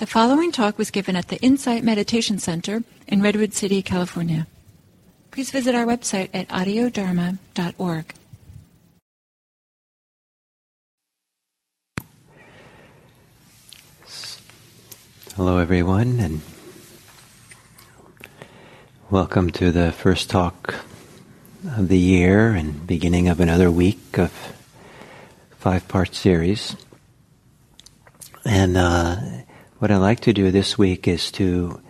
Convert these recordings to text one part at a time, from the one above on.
The following talk was given at the Insight Meditation Center in Redwood City, California. Please visit our website at audiodharma.org. Hello, everyone, and welcome to the first talk of the year and beginning of another week of five part series. And uh, what I'd like to do this week is to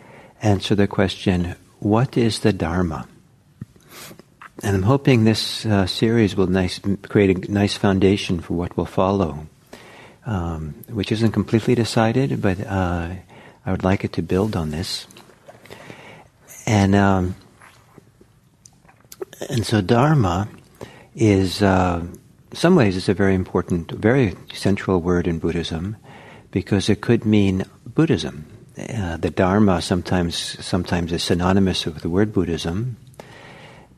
answer the question what is the Dharma? And I'm hoping this uh, series will nice, create a nice foundation for what will follow, um, which isn't completely decided, but uh, I would like it to build on this. And um, and so Dharma is, uh, some ways, it's a very important, very central word in Buddhism because it could mean Buddhism. Uh, the Dharma sometimes sometimes is synonymous with the word Buddhism.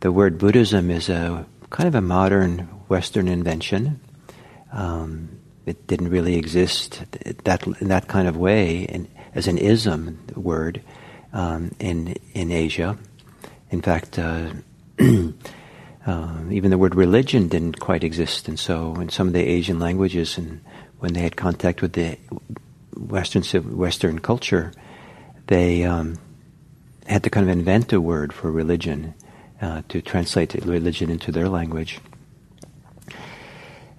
The word Buddhism is a kind of a modern Western invention. Um, it didn't really exist that in that kind of way in, as an ism word um, in in Asia. In fact, uh, uh, even the word religion didn't quite exist, and so in some of the Asian languages and when they had contact with the Western Western culture, they um, had to kind of invent a word for religion uh, to translate religion into their language.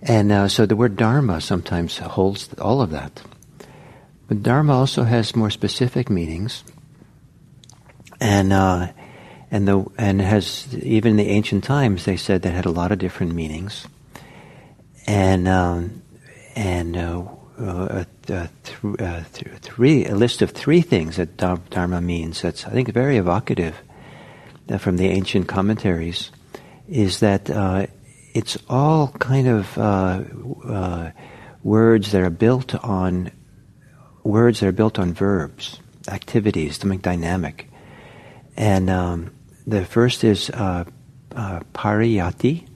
And uh, so the word dharma sometimes holds all of that. But dharma also has more specific meanings, and uh, and the and has even in the ancient times they said that had a lot of different meanings, and um, and uh, uh, th- uh, th- three a list of three things that dharma means. That's I think very evocative uh, from the ancient commentaries. Is that uh, it's all kind of words that are built on words that are built on verbs, activities, something dynamic, and um, the first is pariyatti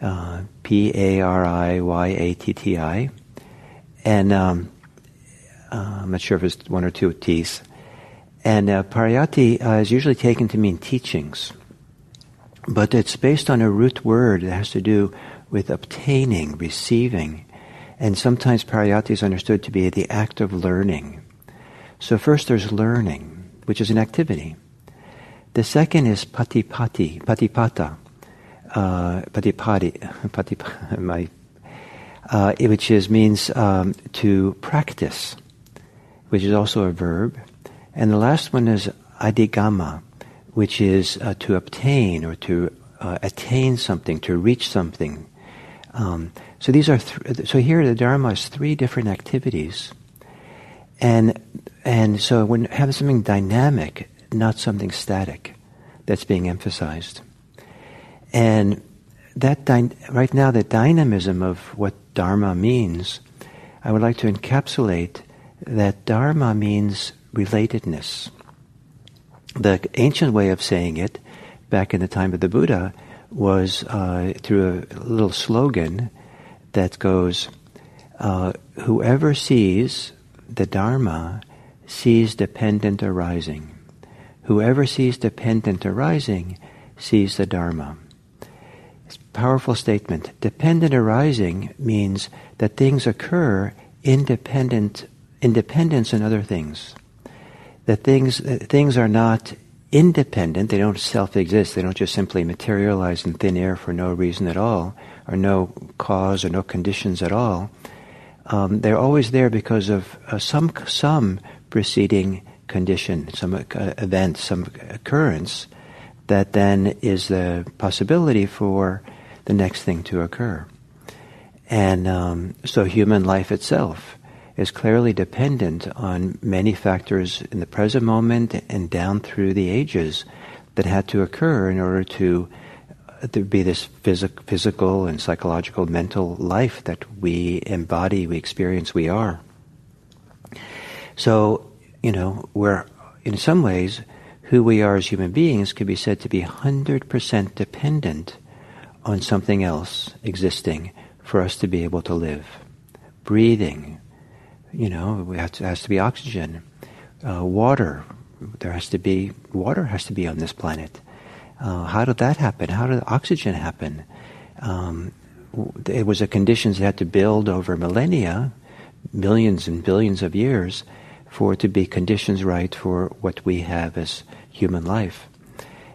uh, P A R I Y A T T I, and um, uh, I'm not sure if it's one or two T's. And uh, uh, is usually taken to mean teachings, but it's based on a root word that has to do with obtaining, receiving, and sometimes pariyatti is understood to be the act of learning. So first there's learning, which is an activity. The second is patipati, patipata, uh, patipati, patip, my, uh, which is means um, to practice, which is also a verb, and the last one is adhigama, which is uh, to obtain or to uh, attain something, to reach something. Um, so these are th- so here the dharma is three different activities, and and so when having something dynamic, not something static, that's being emphasized. And that dy- right now, the dynamism of what Dharma means, I would like to encapsulate that Dharma means relatedness. The ancient way of saying it, back in the time of the Buddha, was uh, through a little slogan that goes, uh, "Whoever sees the Dharma sees dependent arising. Whoever sees dependent arising sees the Dharma." It's a powerful statement. Dependent arising means that things occur independent, independence in other things. That things, that things are not independent, they don't self-exist, they don't just simply materialize in thin air for no reason at all, or no cause or no conditions at all. Um, they're always there because of uh, some, some preceding condition, some uh, event, some occurrence that then is the possibility for the next thing to occur. And um, so human life itself is clearly dependent on many factors in the present moment and down through the ages that had to occur in order to, uh, to be this phys- physical and psychological mental life that we embody, we experience, we are. So, you know, we're in some ways who we are as human beings could be said to be 100% dependent on something else existing for us to be able to live. Breathing, You know, there has to be oxygen, uh, water. There has to be water has to be on this planet. Uh, how did that happen? How did oxygen happen? Um, it was a conditions that had to build over millennia, millions and billions of years, for it to be conditions right for what we have as human life.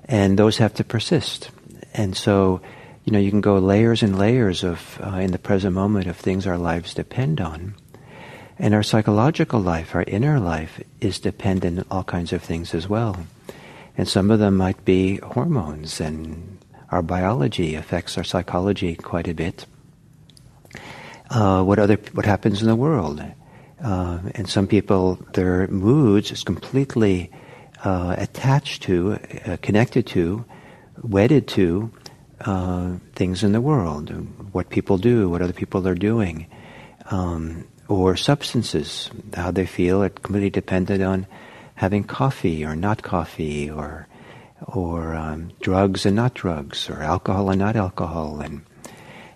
And those have to persist. And so, you know, you can go layers and layers of, uh, in the present moment, of things our lives depend on. And our psychological life, our inner life, is dependent on all kinds of things as well. And some of them might be hormones, and our biology affects our psychology quite a bit. Uh, what other what happens in the world, uh, and some people their moods is completely uh, attached to, uh, connected to, wedded to uh, things in the world, what people do, what other people are doing, um, or substances, how they feel. It completely dependent on having coffee or not coffee, or or um, drugs and not drugs, or alcohol and not alcohol, and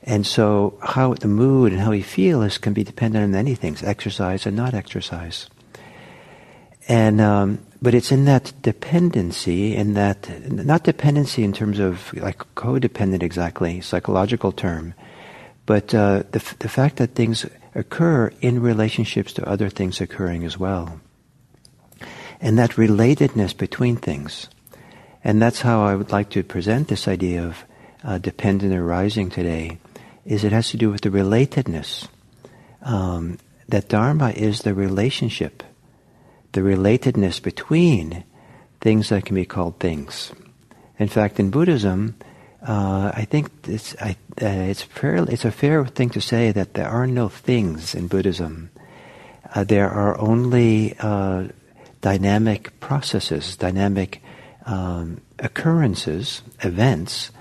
and so how the mood and how we feel is can be dependent on many things, exercise and not exercise. And um, but it's in that dependency, in that not dependency in terms of like codependent exactly, psychological term, but uh, the the fact that things occur in relationships to other things occurring as well, and that relatedness between things, and that's how I would like to present this idea of uh, dependent arising today, is it has to do with the relatedness. Um, that dharma is the relationship the relatedness between things that can be called things. In fact, in Buddhism, uh, I think it's, I, uh, it's, fair, it's a fair thing to say that there are no things in Buddhism. Uh, there are only uh, dynamic processes, dynamic um, occurrences, events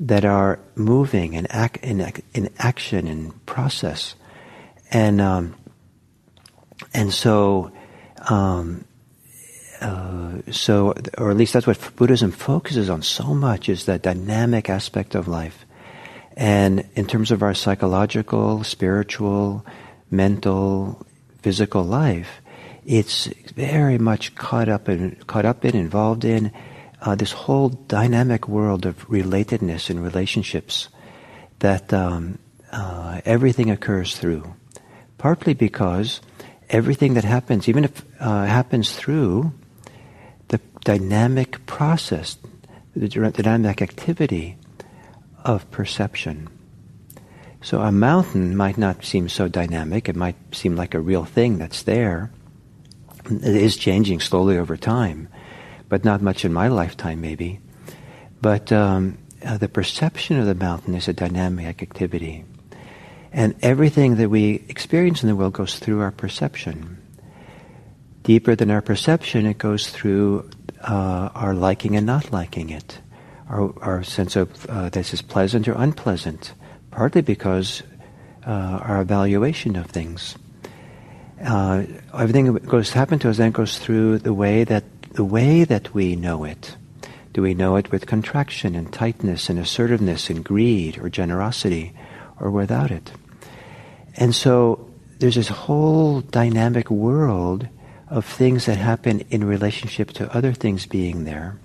that are moving and act, in, in action and process. And, um, and so um, uh, so, or at least that's what Buddhism focuses on so much is that dynamic aspect of life. And in terms of our psychological, spiritual, mental, physical life, it's very much caught up in, caught up in, involved in uh, this whole dynamic world of relatedness and relationships that um, uh, everything occurs through. Partly because everything that happens, even if uh, happens through dynamic process, the dynamic activity of perception. So a mountain might not seem so dynamic. It might seem like a real thing that's there. It is changing slowly over time, but not much in my lifetime, maybe. But um, uh, the perception of the mountain is a dynamic activity. And everything that we experience in the world goes through our perception. Deeper than our perception, it goes through uh, our liking and not liking it, our, our sense of uh, this is pleasant or unpleasant, partly because uh, our evaluation of things. Uh, everything that goes happen to us then goes through the way that the way that we know it. Do we know it with contraction and tightness and assertiveness and greed or generosity, or without it? And so there's this whole dynamic world of things that happen in relationship to other things being there.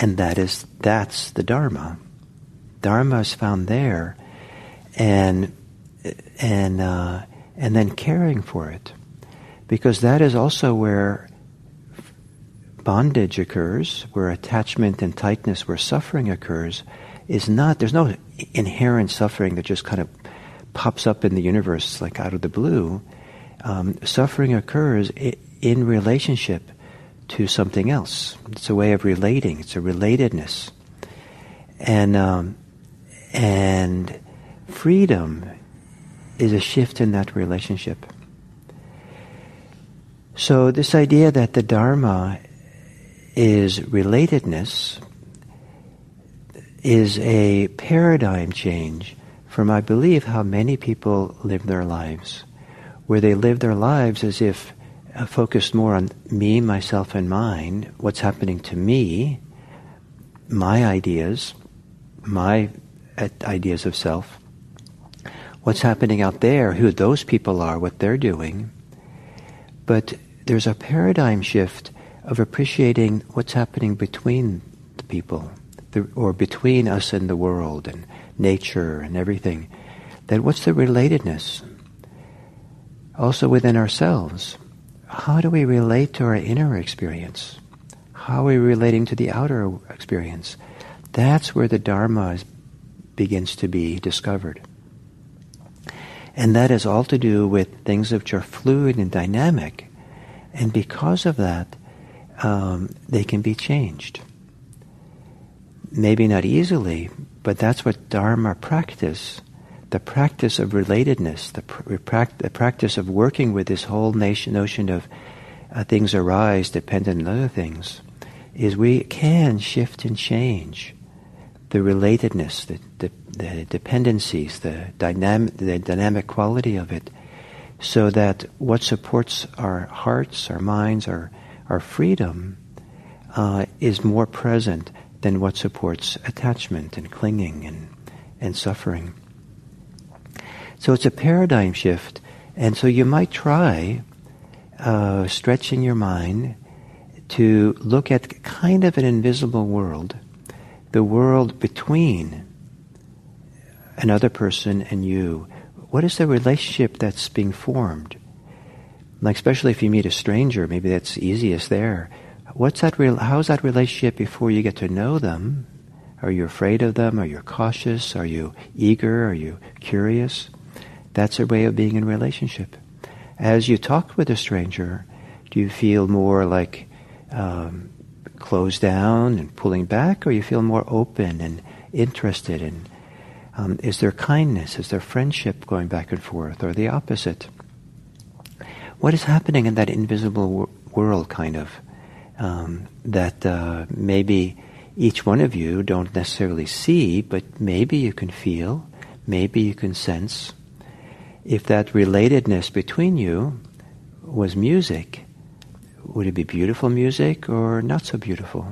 And that is that's the Dharma. Dharma is found there, and and uh, and then caring for it, because that is also where bondage occurs, where attachment and tightness, where suffering occurs, is not. There's no inherent suffering that just kind of pops up in the universe like out of the blue, um, suffering occurs in relationship to something else. It's a way of relating. It's a relatedness, and um, and freedom is a shift in that relationship. So this idea that the Dharma is relatedness is a paradigm change from, I believe, how many people live their lives, where they live their lives as if uh, focused more on me, myself, and mine, what's happening to me, my ideas, my uh, ideas of self, what's happening out there, who those people are, what they're doing. But there's a paradigm shift of appreciating what's happening between the people, the, or between us and the world and nature and everything. That what's the relatedness? Also within ourselves. How do we relate to our inner experience? How are we relating to the outer experience? That's where the Dharma is, begins to be discovered. And that is all to do with things which are fluid and dynamic. And because of that, um, they can be changed. Maybe not easily, but that's what Dharma practice, the practice of relatedness, the, pr- the practice of working with this whole nation, notion of uh, things arise dependent on other things, is we can shift and change the relatedness, the, the, the dependencies, the dynamic, the dynamic quality of it, so that what supports our hearts, our minds, our, our freedom uh, is more present than what supports attachment and clinging and, and suffering. So it's a paradigm shift. And so you might try uh, stretching your mind to look at kind of an invisible world, the world between another person and you. What is the relationship that's being formed? Like especially if you meet a stranger, maybe that's easiest there. What's that? Real? How's that relationship before you get to know them? Are you afraid of them? Are you cautious? Are you eager? Are you curious? That's a way of being in relationship. As you talk with a stranger, do you feel more like um, closed down and pulling back, or you feel more open and interested? And um, is there kindness? Is there friendship going back and forth, or the opposite? What is happening in that invisible wor- world, kind of? um, that uh, maybe each one of you don't necessarily see, but maybe you can feel, maybe you can sense. If that relatedness between you was music, would it be beautiful music or not so beautiful?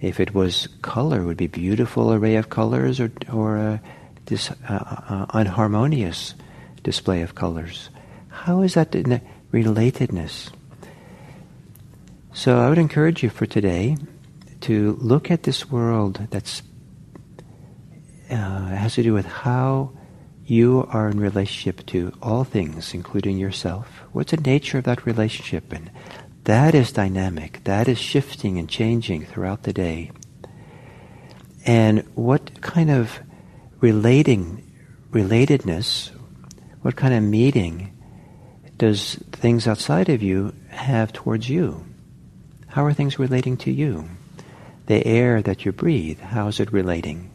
If it was color, would it be beautiful array of colors or, or a dis, uh, uh, unharmonious display of colors? How is that relatedness? So I would encourage you for today to look at this world that's uh, has to do with how you are in relationship to all things, including yourself. What's the nature of that relationship? And that is dynamic. That is shifting and changing throughout the day. And what kind of relating, relatedness, what kind of meeting does things outside of you have towards you? How are things relating to you? The air that you breathe, how is it relating?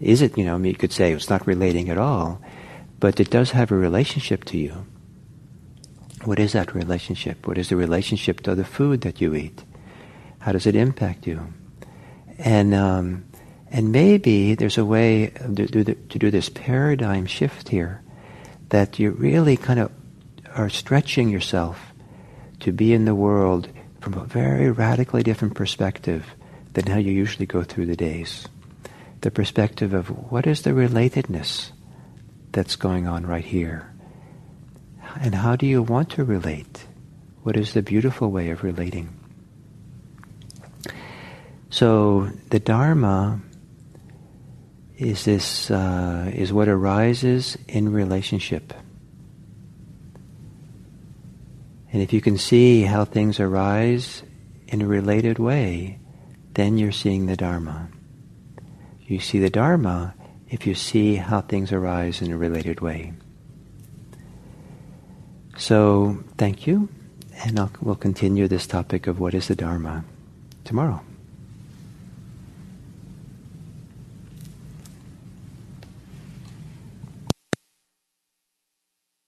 Is it, you know, you could say it's not relating at all, but it does have a relationship to you. What is that relationship? What is the relationship to the food that you eat? How does it impact you? And um, and maybe there's a way to to do this paradigm shift here, that you really kind of are stretching yourself to be in the world from a very radically different perspective than how you usually go through the days. The perspective of what is the relatedness that's going on right here? And how do you want to relate? What is the beautiful way of relating? So the Dharma is this uh, is what arises in relationship. And if you can see how things arise in a related way, then you're seeing the Dharma. You see the Dharma if you see how things arise in a related way. So, thank you, and I'll, we'll continue this topic of what is the Dharma tomorrow.